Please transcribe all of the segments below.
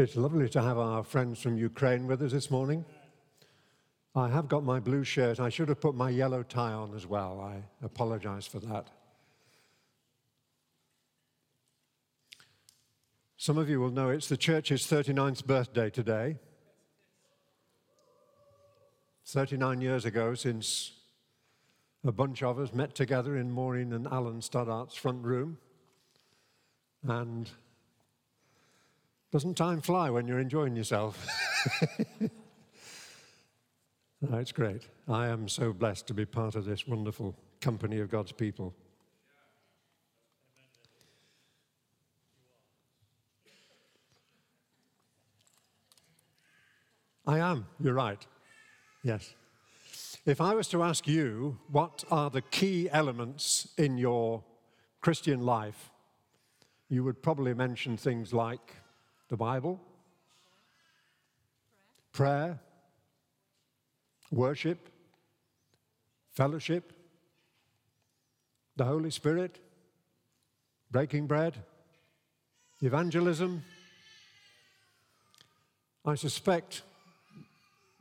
It's lovely to have our friends from Ukraine with us this morning. I have got my blue shirt. I should have put my yellow tie on as well. I apologize for that. Some of you will know it's the church's 39th birthday today. 39 years ago since a bunch of us met together in Maureen and Alan Stoddart's front room. And doesn't time fly when you're enjoying yourself? no, it's great. I am so blessed to be part of this wonderful company of God's people. I am, you're right. Yes. If I was to ask you what are the key elements in your Christian life, you would probably mention things like the Bible, prayer, worship, fellowship, the Holy Spirit, breaking bread, evangelism. I suspect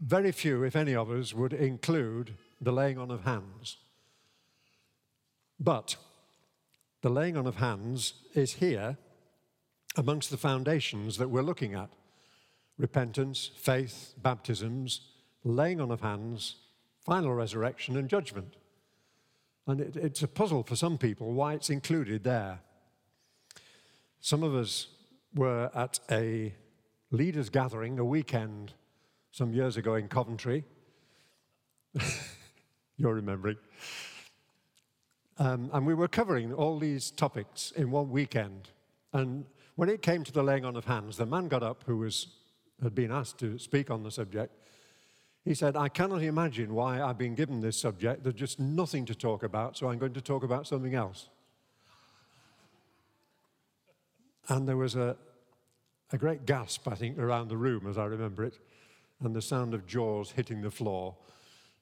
very few, if any of us, would include the laying on of hands. But the laying on of hands is here amongst the foundations that we're looking at repentance, faith, baptisms, laying on of hands, final resurrection, and judgment. And it, it's a puzzle for some people why it's included there. Some of us were at a leaders' gathering, a weekend, some years ago in Coventry. You're remembering. Um, and we were covering all these topics in one weekend. And when it came to the laying on of hands, the man got up who was, had been asked to speak on the subject. He said, I cannot imagine why I've been given this subject. There's just nothing to talk about, so I'm going to talk about something else. And there was a, a great gasp, I think, around the room as I remember it, and the sound of jaws hitting the floor.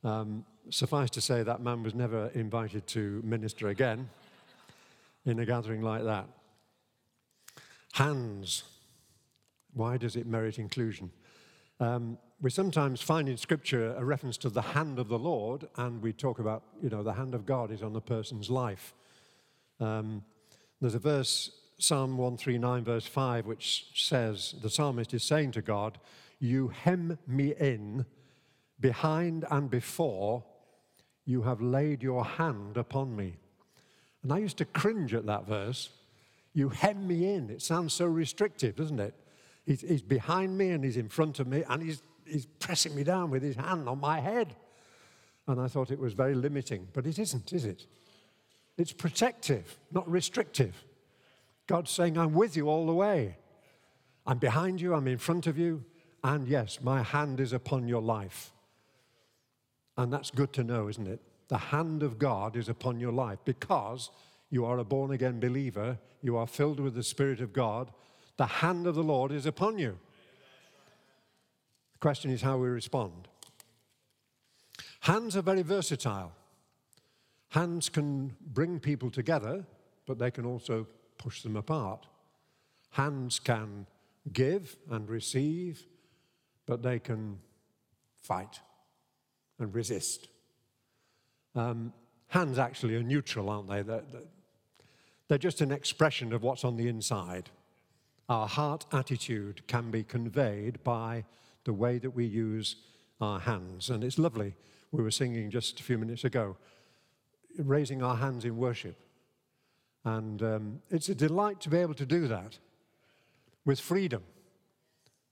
Um, suffice to say, that man was never invited to minister again in a gathering like that. Hands. Why does it merit inclusion? Um, we sometimes find in Scripture a reference to the hand of the Lord, and we talk about, you know, the hand of God is on a person's life. Um, there's a verse, Psalm 139, verse 5, which says, the psalmist is saying to God, You hem me in behind and before, you have laid your hand upon me. And I used to cringe at that verse you hem me in. It sounds so restrictive, doesn't it? He's, he's behind me and he's in front of me and he's, he's pressing me down with his hand on my head. And I thought it was very limiting, but it isn't, is it? It's protective, not restrictive. God's saying, I'm with you all the way. I'm behind you, I'm in front of you, and yes, my hand is upon your life. And that's good to know, isn't it? The hand of God is upon your life because you are a born again believer, you are filled with the Spirit of God, the hand of the Lord is upon you. The question is how we respond. Hands are very versatile. Hands can bring people together, but they can also push them apart. Hands can give and receive, but they can fight and resist. Um, hands actually are neutral, aren't they? They're, they're just an expression of what's on the inside. Our heart attitude can be conveyed by the way that we use our hands. And it's lovely. We were singing just a few minutes ago, raising our hands in worship. And um, it's a delight to be able to do that with freedom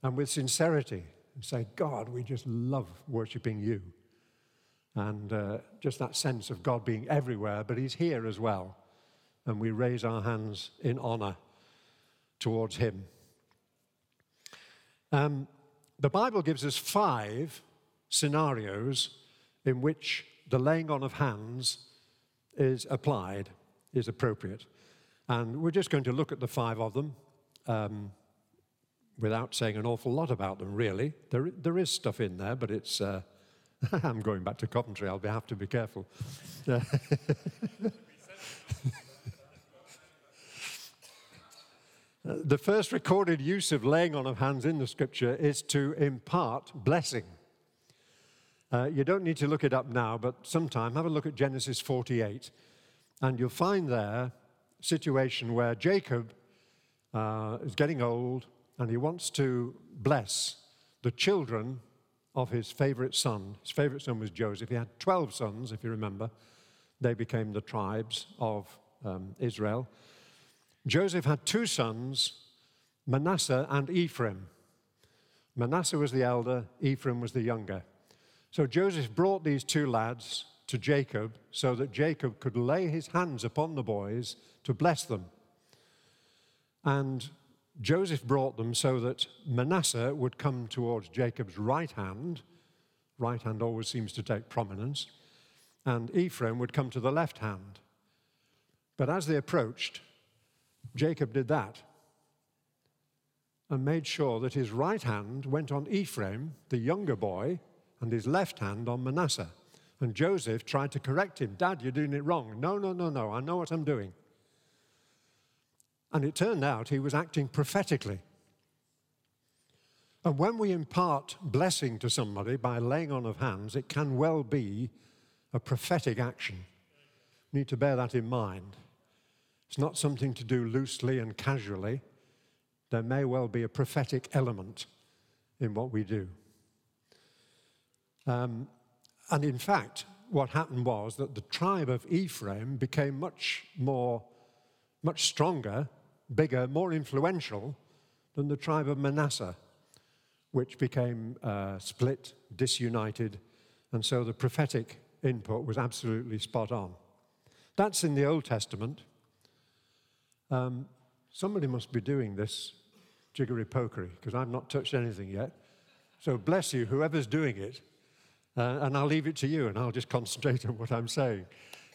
and with sincerity and say, God, we just love worshiping you. And uh, just that sense of God being everywhere, but He's here as well and we raise our hands in honor towards Him. Um, the Bible gives us five scenarios in which the laying on of hands is applied, is appropriate. And we're just going to look at the five of them um, without saying an awful lot about them, really. There, there is stuff in there, but it's. Uh, I'm going back to Coventry, I'll have to be careful. Uh, the first recorded use of laying on of hands in the scripture is to impart blessing. Uh, you don't need to look it up now, but sometime have a look at Genesis 48, and you'll find there a situation where Jacob uh, is getting old and he wants to bless the children of his favorite son. His favorite son was Joseph. He had 12 sons, if you remember. They became the tribes of um, Israel. Joseph had two sons, Manasseh and Ephraim. Manasseh was the elder, Ephraim was the younger. So Joseph brought these two lads to Jacob so that Jacob could lay his hands upon the boys to bless them. And Joseph brought them so that Manasseh would come towards Jacob's right hand. Right hand always seems to take prominence. And Ephraim would come to the left hand. But as they approached, Jacob did that and made sure that his right hand went on Ephraim, the younger boy, and his left hand on Manasseh. And Joseph tried to correct him Dad, you're doing it wrong. No, no, no, no, I know what I'm doing. And it turned out he was acting prophetically. And when we impart blessing to somebody by laying on of hands, it can well be a prophetic action. We need to bear that in mind. It's not something to do loosely and casually. There may well be a prophetic element in what we do. Um, and in fact, what happened was that the tribe of Ephraim became much more, much stronger, bigger, more influential than the tribe of Manasseh, which became uh, split, disunited, and so the prophetic input was absolutely spot on. That's in the Old Testament. Um, somebody must be doing this jiggery pokery because I've not touched anything yet. So bless you, whoever's doing it. Uh, and I'll leave it to you and I'll just concentrate on what I'm saying.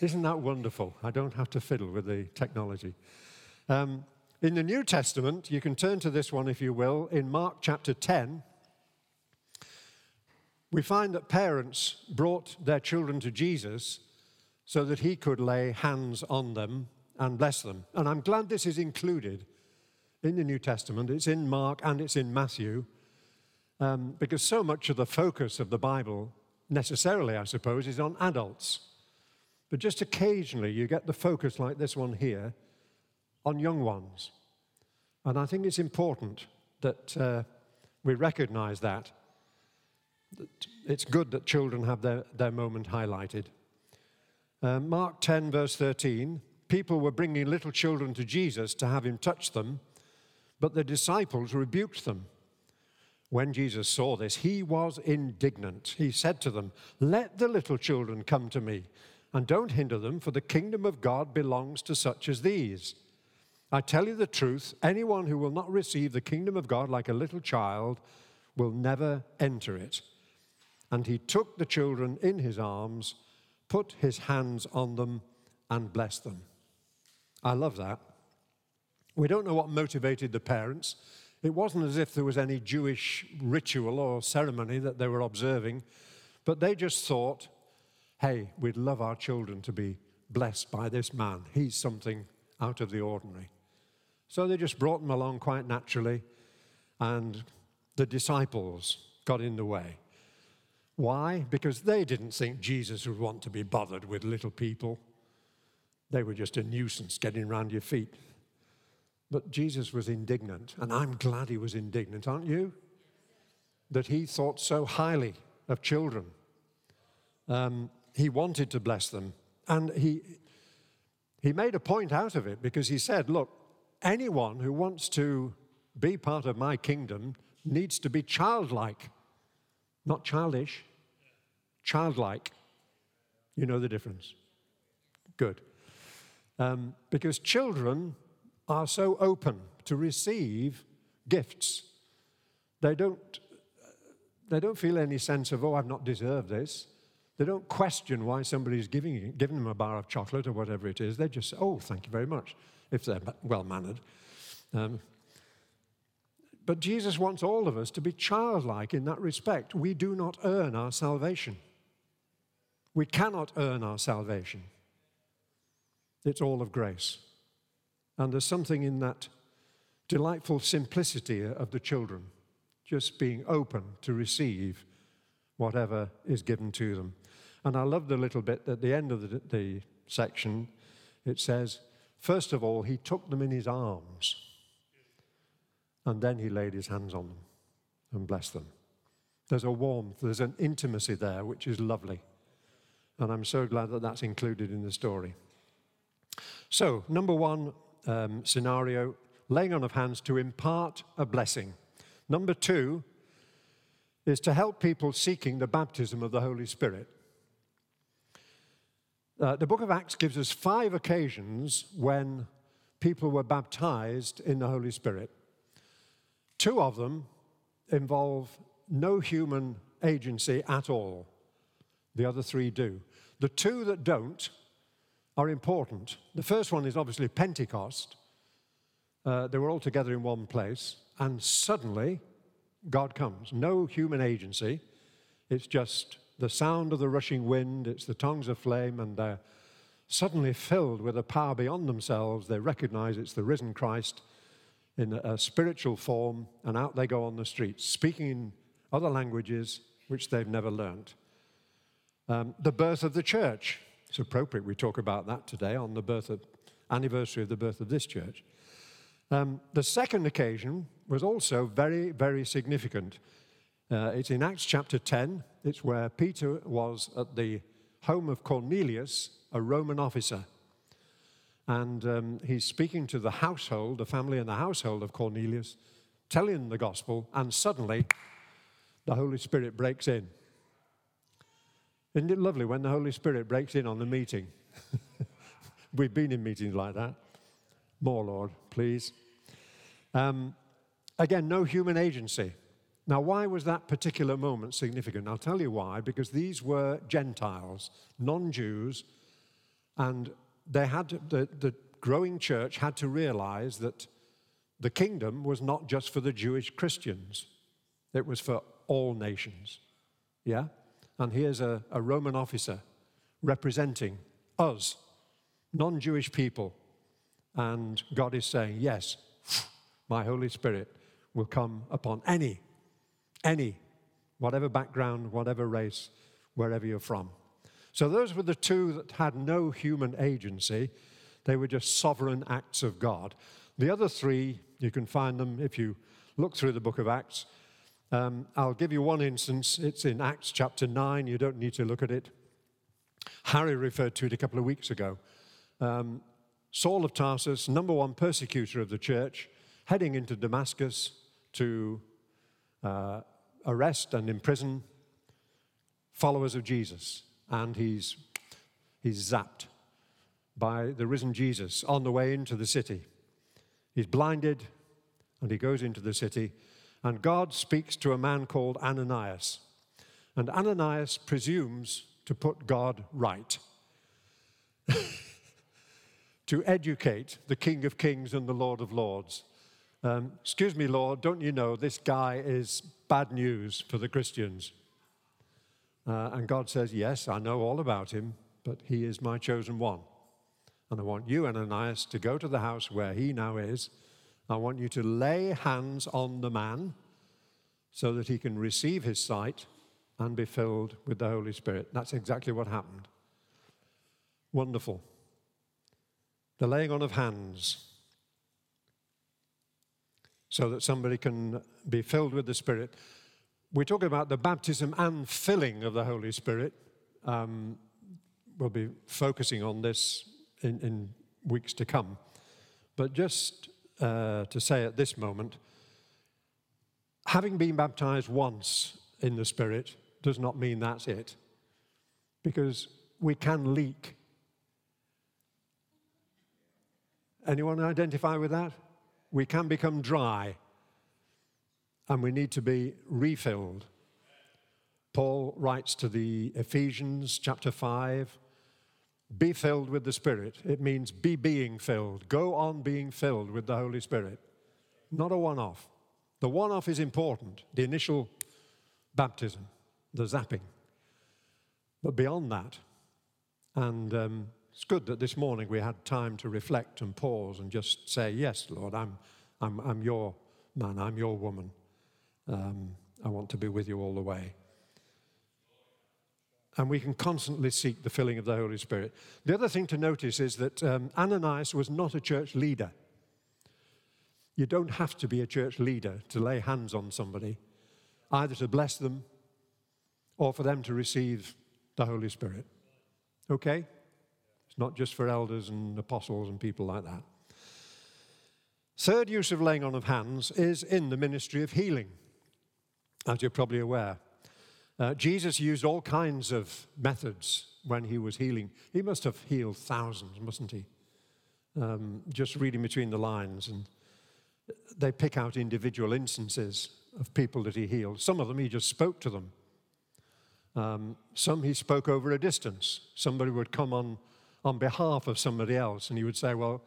Isn't that wonderful? I don't have to fiddle with the technology. Um, in the New Testament, you can turn to this one if you will, in Mark chapter 10. We find that parents brought their children to Jesus so that he could lay hands on them and bless them. And I'm glad this is included in the New Testament. It's in Mark and it's in Matthew, um, because so much of the focus of the Bible, necessarily, I suppose, is on adults. But just occasionally you get the focus like this one here on young ones. And I think it's important that uh, we recognize that. that. It's good that children have their, their moment highlighted. Uh, Mark 10, verse 13 people were bringing little children to Jesus to have him touch them, but the disciples rebuked them. When Jesus saw this, he was indignant. He said to them, Let the little children come to me, and don't hinder them, for the kingdom of God belongs to such as these. I tell you the truth anyone who will not receive the kingdom of God like a little child will never enter it. And he took the children in his arms, put his hands on them, and blessed them. I love that. We don't know what motivated the parents. It wasn't as if there was any Jewish ritual or ceremony that they were observing, but they just thought, hey, we'd love our children to be blessed by this man. He's something out of the ordinary. So they just brought them along quite naturally, and the disciples got in the way. Why? Because they didn't think Jesus would want to be bothered with little people. They were just a nuisance getting around your feet. But Jesus was indignant, and I'm glad he was indignant, aren't you? That he thought so highly of children. Um, he wanted to bless them. And he, he made a point out of it because he said, Look, anyone who wants to be part of my kingdom needs to be childlike, not childish, childlike. You know the difference. Good. Um, because children are so open to receive gifts. They don't, they don't feel any sense of, oh, I've not deserved this. They don't question why somebody's giving, giving them a bar of chocolate or whatever it is. They just say, oh, thank you very much, if they're well mannered. Um, but Jesus wants all of us to be childlike in that respect. We do not earn our salvation. We cannot earn our salvation. It's all of grace. And there's something in that delightful simplicity of the children, just being open to receive whatever is given to them. And I love the little bit at the end of the, the section. It says, First of all, he took them in his arms, and then he laid his hands on them and blessed them. There's a warmth, there's an intimacy there, which is lovely. And I'm so glad that that's included in the story. So, number one um, scenario laying on of hands to impart a blessing. Number two is to help people seeking the baptism of the Holy Spirit. Uh, the book of Acts gives us five occasions when people were baptized in the Holy Spirit. Two of them involve no human agency at all. The other three do. The two that don't are important. The first one is obviously Pentecost. Uh, they were all together in one place, and suddenly God comes. No human agency. It's just the sound of the rushing wind, it's the tongues of flame, and they're suddenly filled with a power beyond themselves. They recognize it's the risen Christ in a spiritual form, and out they go on the streets, speaking in other languages which they've never learned. Um, the birth of the church. It's appropriate we talk about that today on the birth of, anniversary of the birth of this church. Um, the second occasion was also very, very significant. Uh, it's in Acts chapter 10. It's where Peter was at the home of Cornelius, a Roman officer. And um, he's speaking to the household, the family and the household of Cornelius, telling the gospel, and suddenly the Holy Spirit breaks in. Isn't it lovely when the Holy Spirit breaks in on the meeting? We've been in meetings like that. More, Lord, please. Um, again, no human agency. Now, why was that particular moment significant? I'll tell you why. Because these were Gentiles, non Jews, and they had to, the, the growing church had to realize that the kingdom was not just for the Jewish Christians, it was for all nations. Yeah? And here's a, a Roman officer representing us, non Jewish people. And God is saying, Yes, my Holy Spirit will come upon any, any, whatever background, whatever race, wherever you're from. So those were the two that had no human agency. They were just sovereign acts of God. The other three, you can find them if you look through the book of Acts. Um, I'll give you one instance. It's in Acts chapter 9. You don't need to look at it. Harry referred to it a couple of weeks ago. Um, Saul of Tarsus, number one persecutor of the church, heading into Damascus to uh, arrest and imprison followers of Jesus and he's, he's zapped by the risen Jesus on the way into the city. He's blinded and he goes into the city, and God speaks to a man called Ananias. And Ananias presumes to put God right, to educate the King of Kings and the Lord of Lords. Um, excuse me, Lord, don't you know this guy is bad news for the Christians? Uh, and God says, Yes, I know all about him, but he is my chosen one. And I want you, Ananias, to go to the house where he now is. I want you to lay hands on the man so that he can receive his sight and be filled with the Holy Spirit. That's exactly what happened. Wonderful. The laying on of hands so that somebody can be filled with the Spirit we're talking about the baptism and filling of the Holy Spirit. Um, we'll be focusing on this in, in weeks to come. But just uh, to say at this moment, having been baptized once in the Spirit does not mean that's it. Because we can leak. Anyone identify with that? We can become dry and we need to be refilled. Paul writes to the Ephesians, chapter 5 be filled with the Spirit. It means be being filled. Go on being filled with the Holy Spirit. Not a one off. The one off is important, the initial baptism, the zapping. But beyond that, and um, it's good that this morning we had time to reflect and pause and just say, Yes, Lord, I'm, I'm, I'm your man, I'm your woman. Um, I want to be with you all the way. And we can constantly seek the filling of the Holy Spirit. The other thing to notice is that um, Ananias was not a church leader. You don't have to be a church leader to lay hands on somebody, either to bless them or for them to receive the Holy Spirit. Okay? It's not just for elders and apostles and people like that. Third use of laying on of hands is in the ministry of healing, as you're probably aware. Uh, Jesus used all kinds of methods when he was healing. He must have healed thousands, mustn't he? Um, just reading between the lines. And they pick out individual instances of people that he healed. Some of them he just spoke to them. Um, some he spoke over a distance. Somebody would come on, on behalf of somebody else and he would say, Well,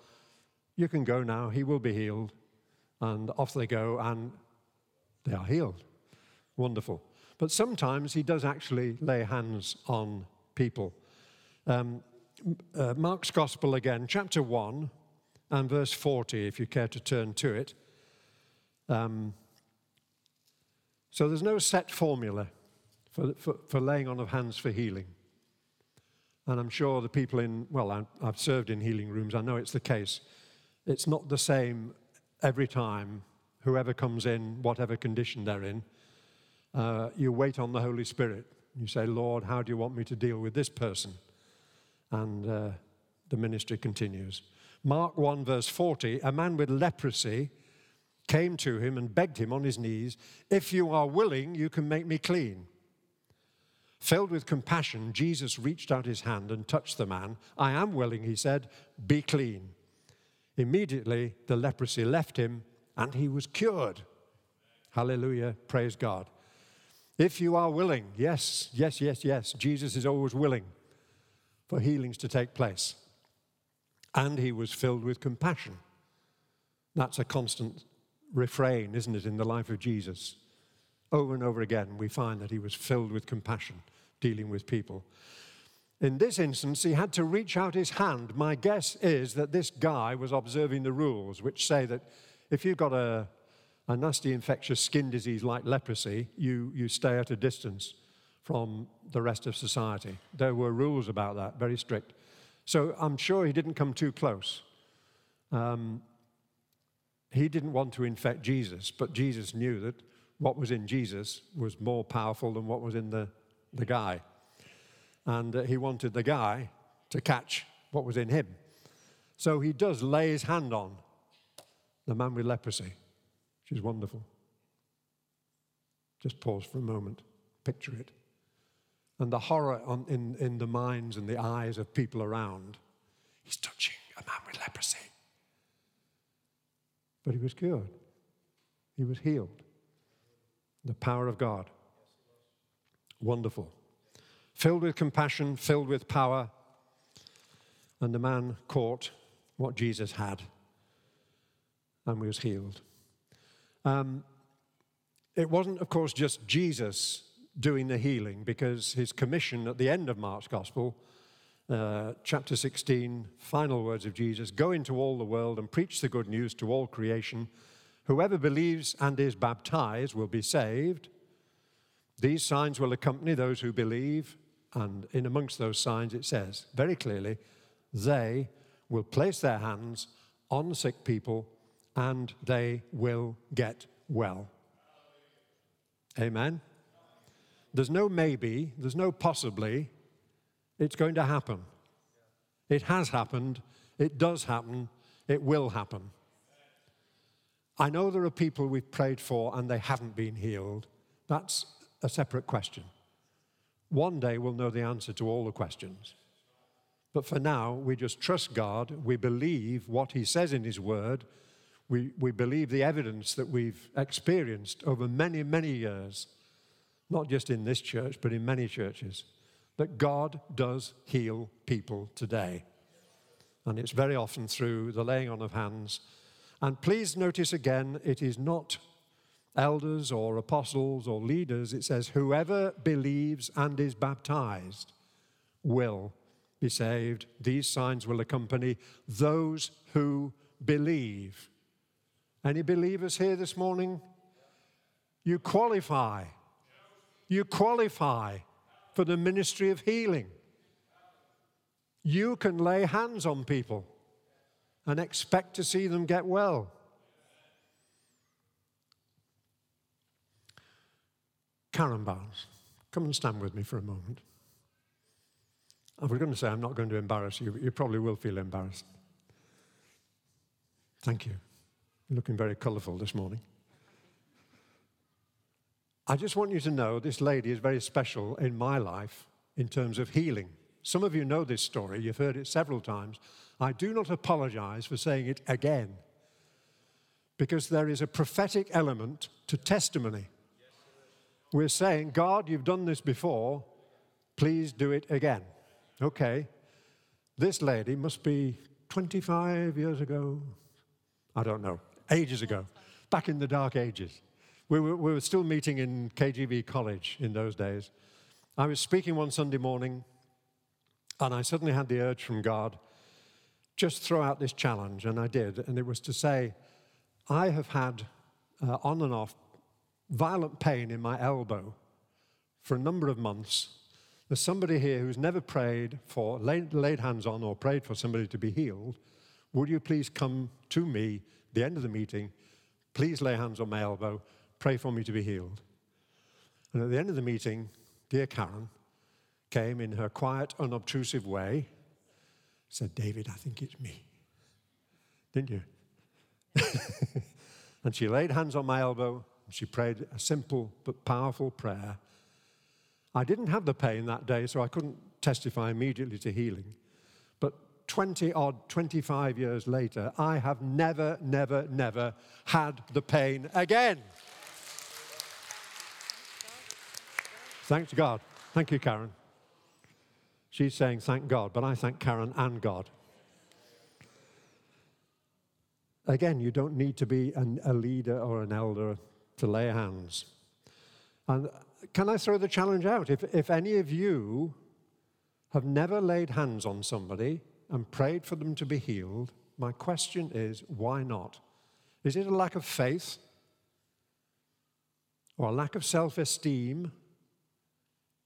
you can go now, he will be healed. And off they go and they are healed. Wonderful. But sometimes he does actually lay hands on people. Um, uh, Mark's Gospel again, chapter 1 and verse 40, if you care to turn to it. Um, so there's no set formula for, for, for, laying on of hands for healing. And I'm sure the people in, well, I've served in healing rooms, I know it's the case. It's not the same every time, whoever comes in, whatever condition they're in uh, you wait on the Holy Spirit. You say, Lord, how do you want me to deal with this person? And uh, the ministry continues. Mark 1, verse 40 a man with leprosy came to him and begged him on his knees, If you are willing, you can make me clean. Filled with compassion, Jesus reached out his hand and touched the man. I am willing, he said, be clean. Immediately, the leprosy left him and he was cured. Hallelujah. Praise God. If you are willing, yes, yes, yes, yes, Jesus is always willing for healings to take place. And he was filled with compassion. That's a constant refrain, isn't it, in the life of Jesus? Over and over again, we find that he was filled with compassion dealing with people. In this instance, he had to reach out his hand. My guess is that this guy was observing the rules, which say that if you've got a, a nasty infectious skin disease like leprosy, you, you stay at a distance from the rest of society. There were rules about that, very strict. So I'm sure he didn't come too close. Um, he didn't want to infect Jesus, but Jesus knew that what was in Jesus was more powerful than what was in the, the guy. And uh, he wanted the guy to catch what was in him. So he does lay his hand on the man with leprosy. She's wonderful. Just pause for a moment, picture it. And the horror on, in, in the minds and the eyes of people around. He's touching a man with leprosy. But he was cured, he was healed. The power of God. Wonderful. Filled with compassion, filled with power. And the man caught what Jesus had and was healed. Um, it wasn't, of course, just Jesus doing the healing, because his commission at the end of Mark's Gospel, uh, chapter 16, final words of Jesus go into all the world and preach the good news to all creation. Whoever believes and is baptized will be saved. These signs will accompany those who believe. And in amongst those signs, it says very clearly, they will place their hands on sick people and they will get well. Amen? There's no maybe, there's no possibly. It's going to happen. It has happened, it does happen, it will happen. I know there are people we've prayed for and they haven't been healed. That's a separate question. One day we'll know the answer to all the questions. But for now, we just trust God. We believe what He says in His Word we, we believe the evidence that we've experienced over many, many years, not just in this church, but in many churches, that God does heal people today. And it's very often through the laying on of hands. And please notice again, it is not elders or apostles or leaders. It says, whoever believes and is baptized will be saved. These signs will accompany those who believe Any believers here this morning? You qualify. You qualify for the ministry of healing. You can lay hands on people and expect to see them get well. Karen Barnes, come and stand with me for a moment. I was going to say I'm not going to embarrass you, but you probably will feel embarrassed. Thank you. Looking very colourful this morning. I just want you to know this lady is very special in my life in terms of healing. Some of you know this story, you've heard it several times. I do not apologize for saying it again because there is a prophetic element to testimony. We're saying, God, you've done this before, please do it again. Okay, this lady must be 25 years ago. I don't know, ages ago, back in the dark ages. We were, we were still meeting in KGB College in those days. I was speaking one Sunday morning, and I suddenly had the urge from God just throw out this challenge, and I did. And it was to say, I have had uh, on and off violent pain in my elbow for a number of months. There's somebody here who's never prayed for, laid, laid hands on, or prayed for somebody to be healed. Would you please come to me, the end of the meeting? Please lay hands on my elbow, pray for me to be healed. And at the end of the meeting, dear Karen came in her quiet, unobtrusive way, said, David, I think it's me. Didn't you? and she laid hands on my elbow and she prayed a simple but powerful prayer. I didn't have the pain that day, so I couldn't testify immediately to healing. But 20 odd, 25 years later, I have never, never, never had the pain again. Thanks to God. Thank you, Karen. She's saying thank God, but I thank Karen and God. Again, you don't need to be an, a leader or an elder to lay hands. And can I throw the challenge out? If, if any of you have never laid hands on somebody and prayed for them to be healed, my question is why not? Is it a lack of faith or a lack of self esteem?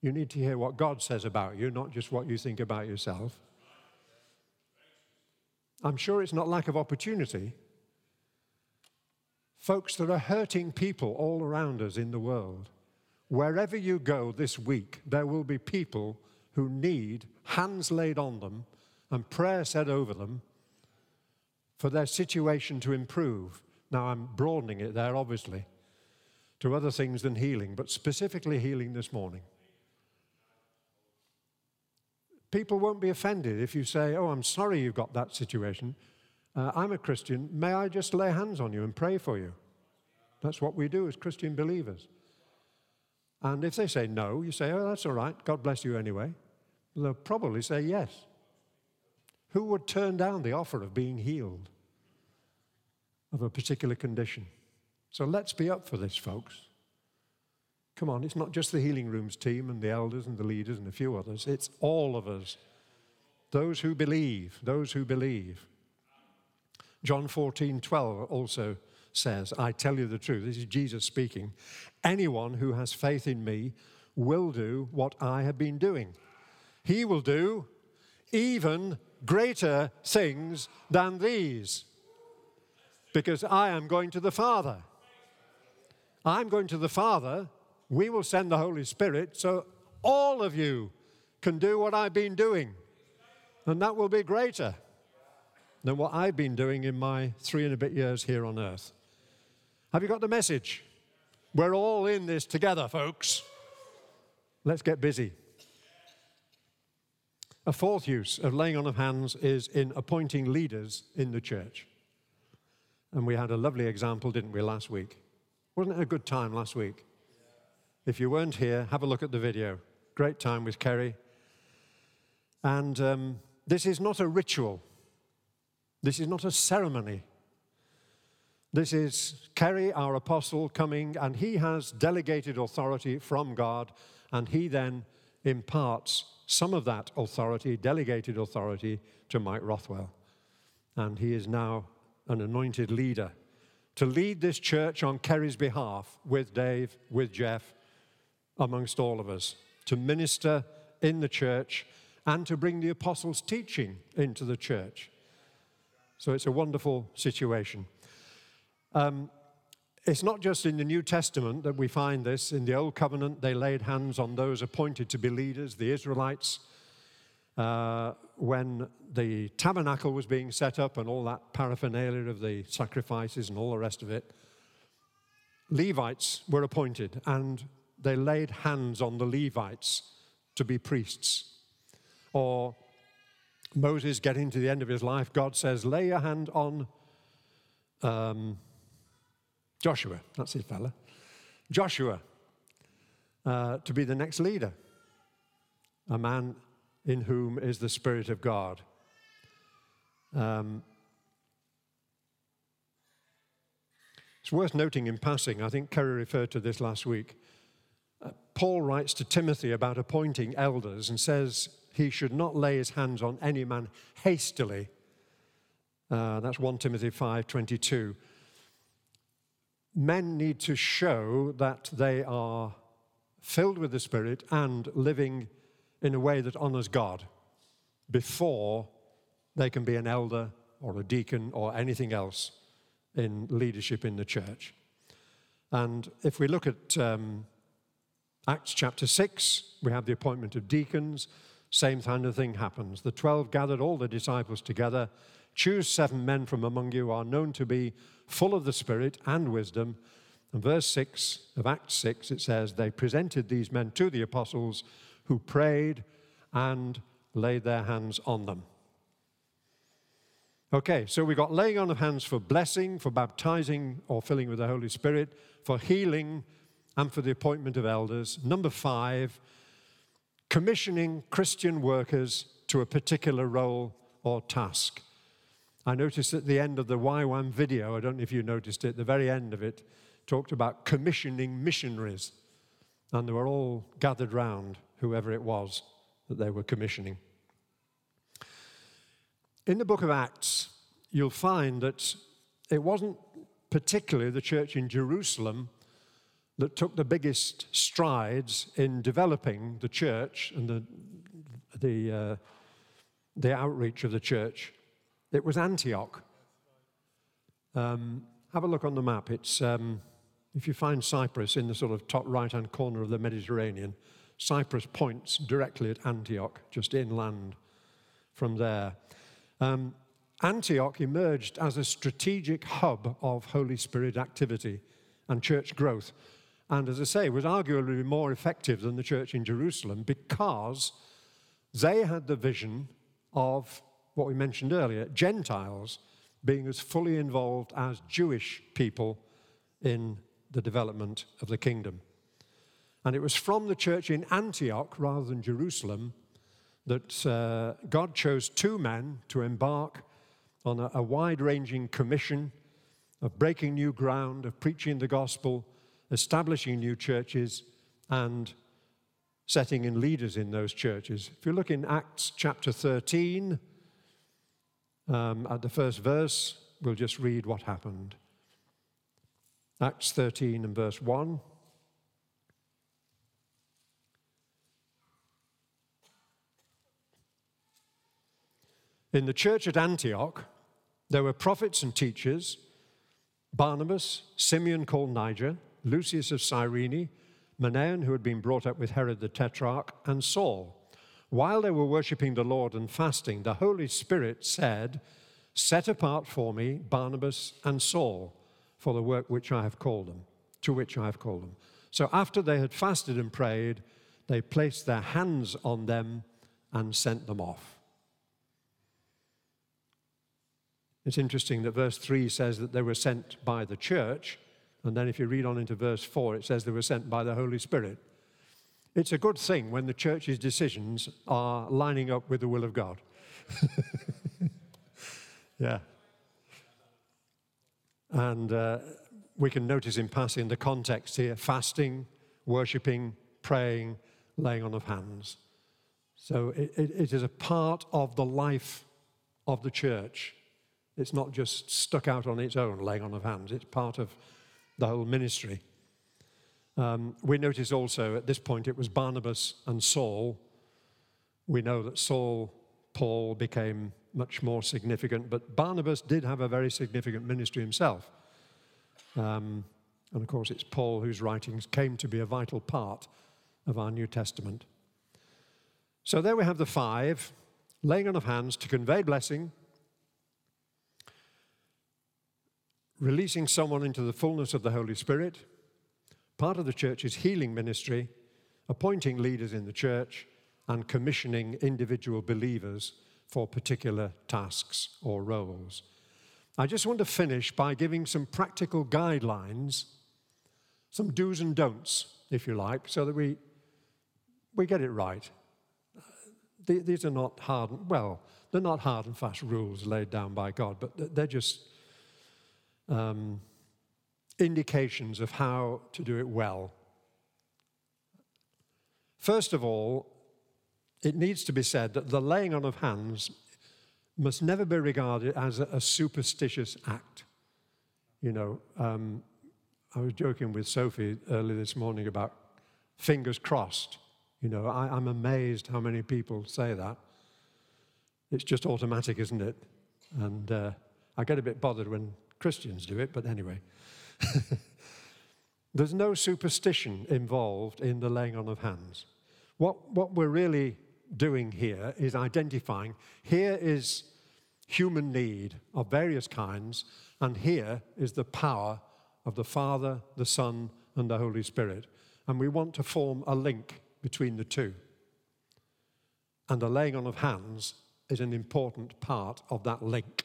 You need to hear what God says about you, not just what you think about yourself. I'm sure it's not lack of opportunity. Folks, there are hurting people all around us in the world. Wherever you go this week, there will be people who need hands laid on them and prayer said over them for their situation to improve. Now, I'm broadening it there, obviously, to other things than healing, but specifically healing this morning. People won't be offended if you say, Oh, I'm sorry you've got that situation uh, I'm a Christian, may I just lay hands on you and pray for you? That's what we do as Christian believers. And if they say no, you say, oh, that's all right, God bless you anyway. They'll probably say yes. Who would turn down the offer of being healed of a particular condition? So let's be up for this, folks. Come on, it's not just the healing rooms team and the elders and the leaders and a few others, it's all of us. Those who believe, those who believe. John 14, 12 also says, I tell you the truth. This is Jesus speaking. Anyone who has faith in me will do what I have been doing. He will do even greater things than these because I am going to the Father. I'm going to the Father. We will send the Holy Spirit so all of you can do what I've been doing. And that will be greater than what I've been doing in my three and a bit years here on earth. Have you got the message? We're all in this together, folks. Let's get busy. A fourth use of laying on of hands is in appointing leaders in the church. And we had a lovely example, didn't we, last week? Wasn't it a good time last week? If you weren't here, have a look at the video. Great time with Kerry. And um, this is not a ritual. This is not a ceremony. This is Kerry, our apostle, coming, and he has delegated authority from God, and he then imparts some of that authority, delegated authority, to Mike Rothwell. And he is now an anointed leader to lead this church on Kerry's behalf with Dave, with Jeff, amongst all of us, to minister in the church and to bring the apostles' teaching into the church. So it's a wonderful situation. Um, it's not just in the New Testament that we find this. In the Old Covenant, they laid hands on those appointed to be leaders, the Israelites. Uh, when the tabernacle was being set up and all that paraphernalia of the sacrifices and all the rest of it, Levites were appointed and they laid hands on the Levites to be priests. Or Moses getting to the end of his life, God says, lay your hand on um, Joshua, that's his fella, Joshua, uh, to be the next leader, a man in whom is the Spirit of God. Um, it's worth noting in passing, I think Kerry referred to this last week. Uh, Paul writes to Timothy about appointing elders and says he should not lay his hands on any man hastily. Uh, that's 1 Timothy 5:22. Men need to show that they are filled with the Spirit and living in a way that honors God before they can be an elder or a deacon or anything else in leadership in the church. And if we look at um, Acts chapter 6, we have the appointment of deacons. Same kind of thing happens. The 12 gathered all the disciples together. Choose seven men from among you who are known to be full of the Spirit and wisdom. And verse 6 of Acts 6, it says, They presented these men to the apostles who prayed and laid their hands on them. Okay, so we've got laying on of hands for blessing, for baptizing or filling with the Holy Spirit, for healing, and for the appointment of elders. Number five, commissioning Christian workers to a particular role or task. I noticed at the end of the YWAM video, I don't know if you noticed it, the very end of it talked about commissioning missionaries. And they were all gathered round whoever it was that they were commissioning. In the book of Acts, you'll find that it wasn't particularly the church in Jerusalem that took the biggest strides in developing the church and the, the, uh, the outreach of the church. It was Antioch. Um, have a look on the map. It's, um, if you find Cyprus in the sort of top right hand corner of the Mediterranean, Cyprus points directly at Antioch, just inland from there. Um, Antioch emerged as a strategic hub of Holy Spirit activity and church growth. And as I say, was arguably more effective than the church in Jerusalem because they had the vision of what we mentioned earlier Gentiles being as fully involved as Jewish people in the development of the kingdom. And it was from the church in Antioch rather than Jerusalem that uh, God chose two men to embark on a, a wide ranging commission of breaking new ground, of preaching the gospel, establishing new churches, and setting in leaders in those churches. If you look in Acts chapter 13, um, at the first verse, we'll just read what happened. Acts 13 and verse 1. In the church at Antioch, there were prophets and teachers Barnabas, Simeon called Niger, Lucius of Cyrene, Manaen, who had been brought up with Herod the Tetrarch, and Saul. While they were worshipping the Lord and fasting, the Holy Spirit said, Set apart for me Barnabas and Saul for the work which I have called them, to which I have called them. So after they had fasted and prayed, they placed their hands on them and sent them off. It's interesting that verse 3 says that they were sent by the church, and then if you read on into verse 4, it says they were sent by the Holy Spirit. It's a good thing when the church's decisions are lining up with the will of God. yeah. And uh, we can notice in passing the context here fasting, worshipping, praying, laying on of hands. So it, it, it is a part of the life of the church It's not just stuck out on its own, laying on of hands. It's part of the whole ministry. Um, we notice also at this point it was Barnabas and Saul. We know that Saul, Paul became much more significant, but Barnabas did have a very significant ministry himself. Um, and of course, it's Paul whose writings came to be a vital part of our New Testament. So there we have the five laying on of hands to convey blessing, releasing someone into the fullness of the Holy Spirit, part of the church's healing ministry, appointing leaders in the church, and commissioning individual believers for particular tasks or roles. I just want to finish by giving some practical guidelines, some do's and don'ts, if you like, so that we, we get it right. These are not hard, well, they're not hard and fast rules laid down by God, but they're just um, indications of how to do it well. First of all, it needs to be said that the laying on of hands must never be regarded as a, superstitious act. You know, um, I was joking with Sophie early this morning about fingers crossed. You know, I, I'm amazed how many people say that. It's just automatic, isn't it? And uh, I get a bit bothered when Christians do it, but anyway. There's no superstition involved in the laying on of hands. What, what we're really doing here is identifying here is human need of various kinds, and here is the power of the Father, the Son, and the Holy Spirit. And we want to form a link between the two. And the laying on of hands is an important part of that link.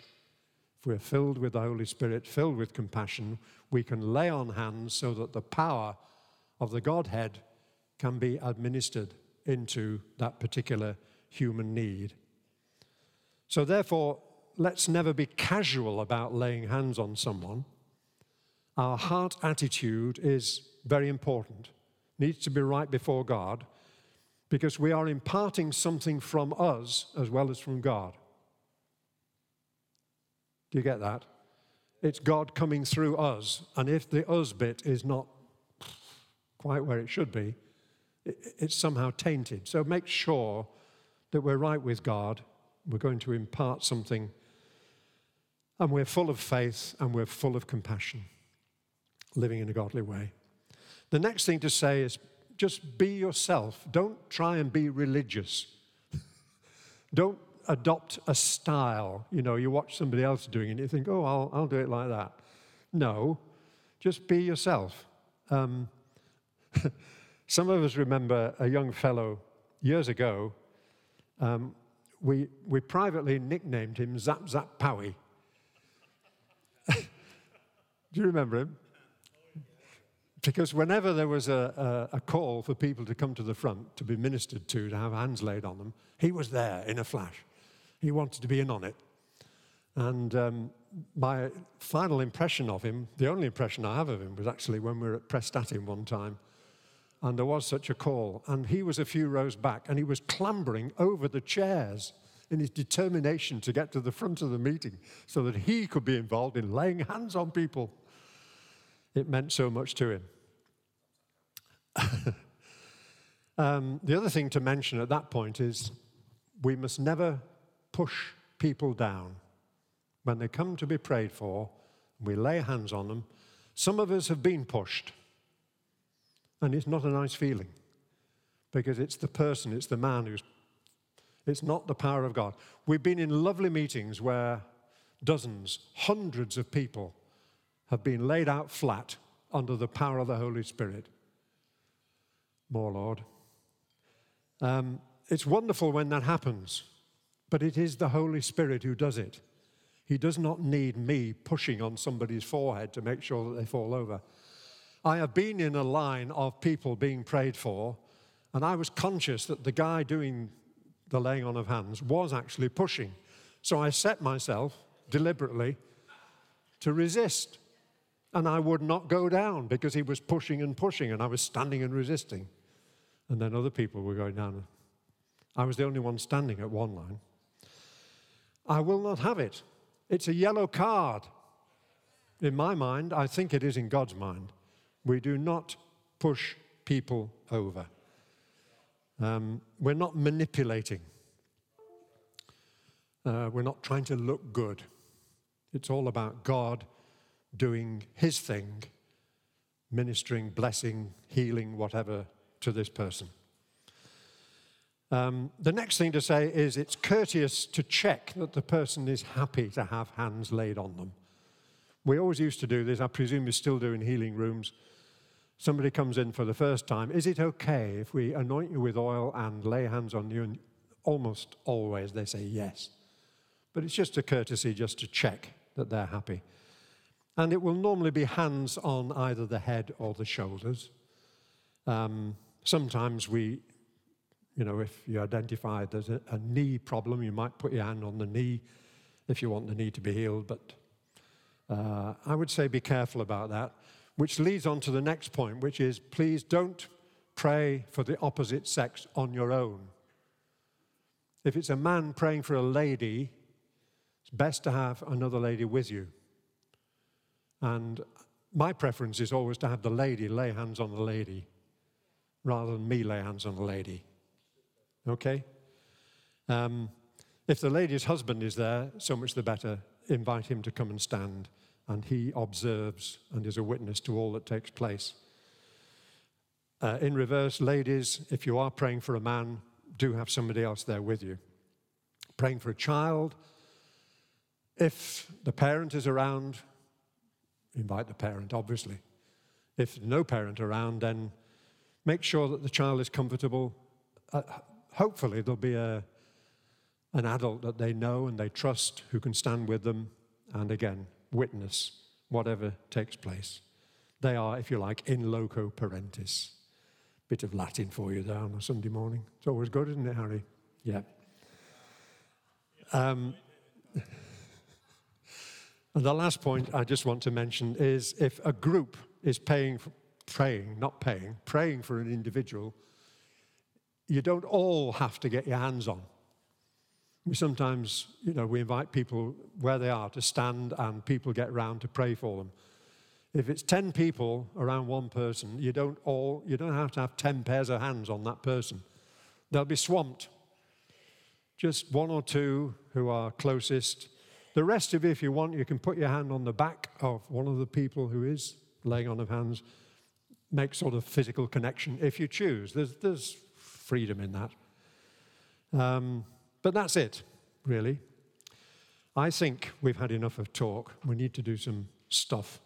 If we're filled with the Holy Spirit, filled with compassion, we can lay on hands so that the power of the Godhead can be administered into that particular human need. So, therefore, let's never be casual about laying hands on someone. Our heart attitude is very important, needs to be right before God, because we are imparting something from us as well as from God. Do you get that? It's God coming through us. And if the us bit is not quite where it should be, it's somehow tainted. So make sure that we're right with God. We're going to impart something. And we're full of faith and we're full of compassion, living in a godly way. The next thing to say is just be yourself. Don't try and be religious. Don't adopt a style. You know, you watch somebody else doing it and you think, oh, I'll, I'll do it like that. No, just be yourself. Um, some of us remember a young fellow years ago. Um, we, we privately nicknamed him Zap Zap Powie. do you remember him? Because whenever there was a, a, a, call for people to come to the front to be ministered to, to have hands laid on them, he was there in a flash. He wanted to be in on it. And um, my final impression of him, the only impression I have of him, was actually when we were at Prestatyn one time. And there was such a call. And he was a few rows back and he was clambering over the chairs in his determination to get to the front of the meeting so that he could be involved in laying hands on people. It meant so much to him. um, the other thing to mention at that point is we must never push people down. When they come to be prayed for, we lay hands on them. Some of us have been pushed, and it's not a nice feeling because it's the person, it's the man who's, it's not the power of God. We've been in lovely meetings where dozens, hundreds of people have been laid out flat under the power of the Holy Spirit. More, Lord. Um, it's wonderful when that happens. But it is the Holy Spirit who does it. He does not need me pushing on somebody's forehead to make sure that they fall over. I have been in a line of people being prayed for, and I was conscious that the guy doing the laying on of hands was actually pushing. So I set myself deliberately to resist. And I would not go down because he was pushing and pushing, and I was standing and resisting. And then other people were going down. I was the only one standing at one line. I will not have it. It's a yellow card. In my mind, I think it is in God's mind. We do not push people over. Um, we're not manipulating. Uh, we're not trying to look good. It's all about God doing His thing, ministering, blessing, healing, whatever, to this person. Um, the next thing to say is it's courteous to check that the person is happy to have hands laid on them. We always used to do this, I presume we still do in healing rooms. Somebody comes in for the first time. Is it okay if we anoint you with oil and lay hands on you? And almost always they say yes. But it's just a courtesy just to check that they're happy. And it will normally be hands on either the head or the shoulders. Um, sometimes we, you know, if you identify there's a, a knee problem, you might put your hand on the knee if you want the knee to be healed. But uh, I would say be careful about that, which leads on to the next point, which is please don't pray for the opposite sex on your own. If it's a man praying for a lady, it's best to have another lady with you. And my preference is always to have the lady lay hands on the lady rather than me lay hands on the lady. Okay? Um, if the lady's husband is there, so much the better. Invite him to come and stand, and he observes and is a witness to all that takes place. Uh, in reverse, ladies, if you are praying for a man, do have somebody else there with you. Praying for a child, if the parent is around, invite the parent, obviously. If no parent around, then make sure that the child is comfortable. Uh, hopefully, there'll be a, an adult that they know and they trust who can stand with them and again, witness whatever takes place. They are, if you like, in loco parentis. Bit of Latin for you there on a Sunday morning. It's always good, isn't it, Harry? Yeah. Um, and the last point I just want to mention is if a group is paying, for, praying, not paying, praying for an individual, you don't all have to get your hands on. We sometimes, you know, we invite people where they are to stand and people get round to pray for them. If it's 10 people around one person, you don't all, you don't have to have 10 pairs of hands on that person. They'll be swamped. Just one or two who are closest the rest of you, if you want, you can put your hand on the back of one of the people who is laying on of hands, make sort of physical connection if you choose. There's, there's freedom in that. Um, but that's it, really. I think we've had enough of talk. We need to do some stuff.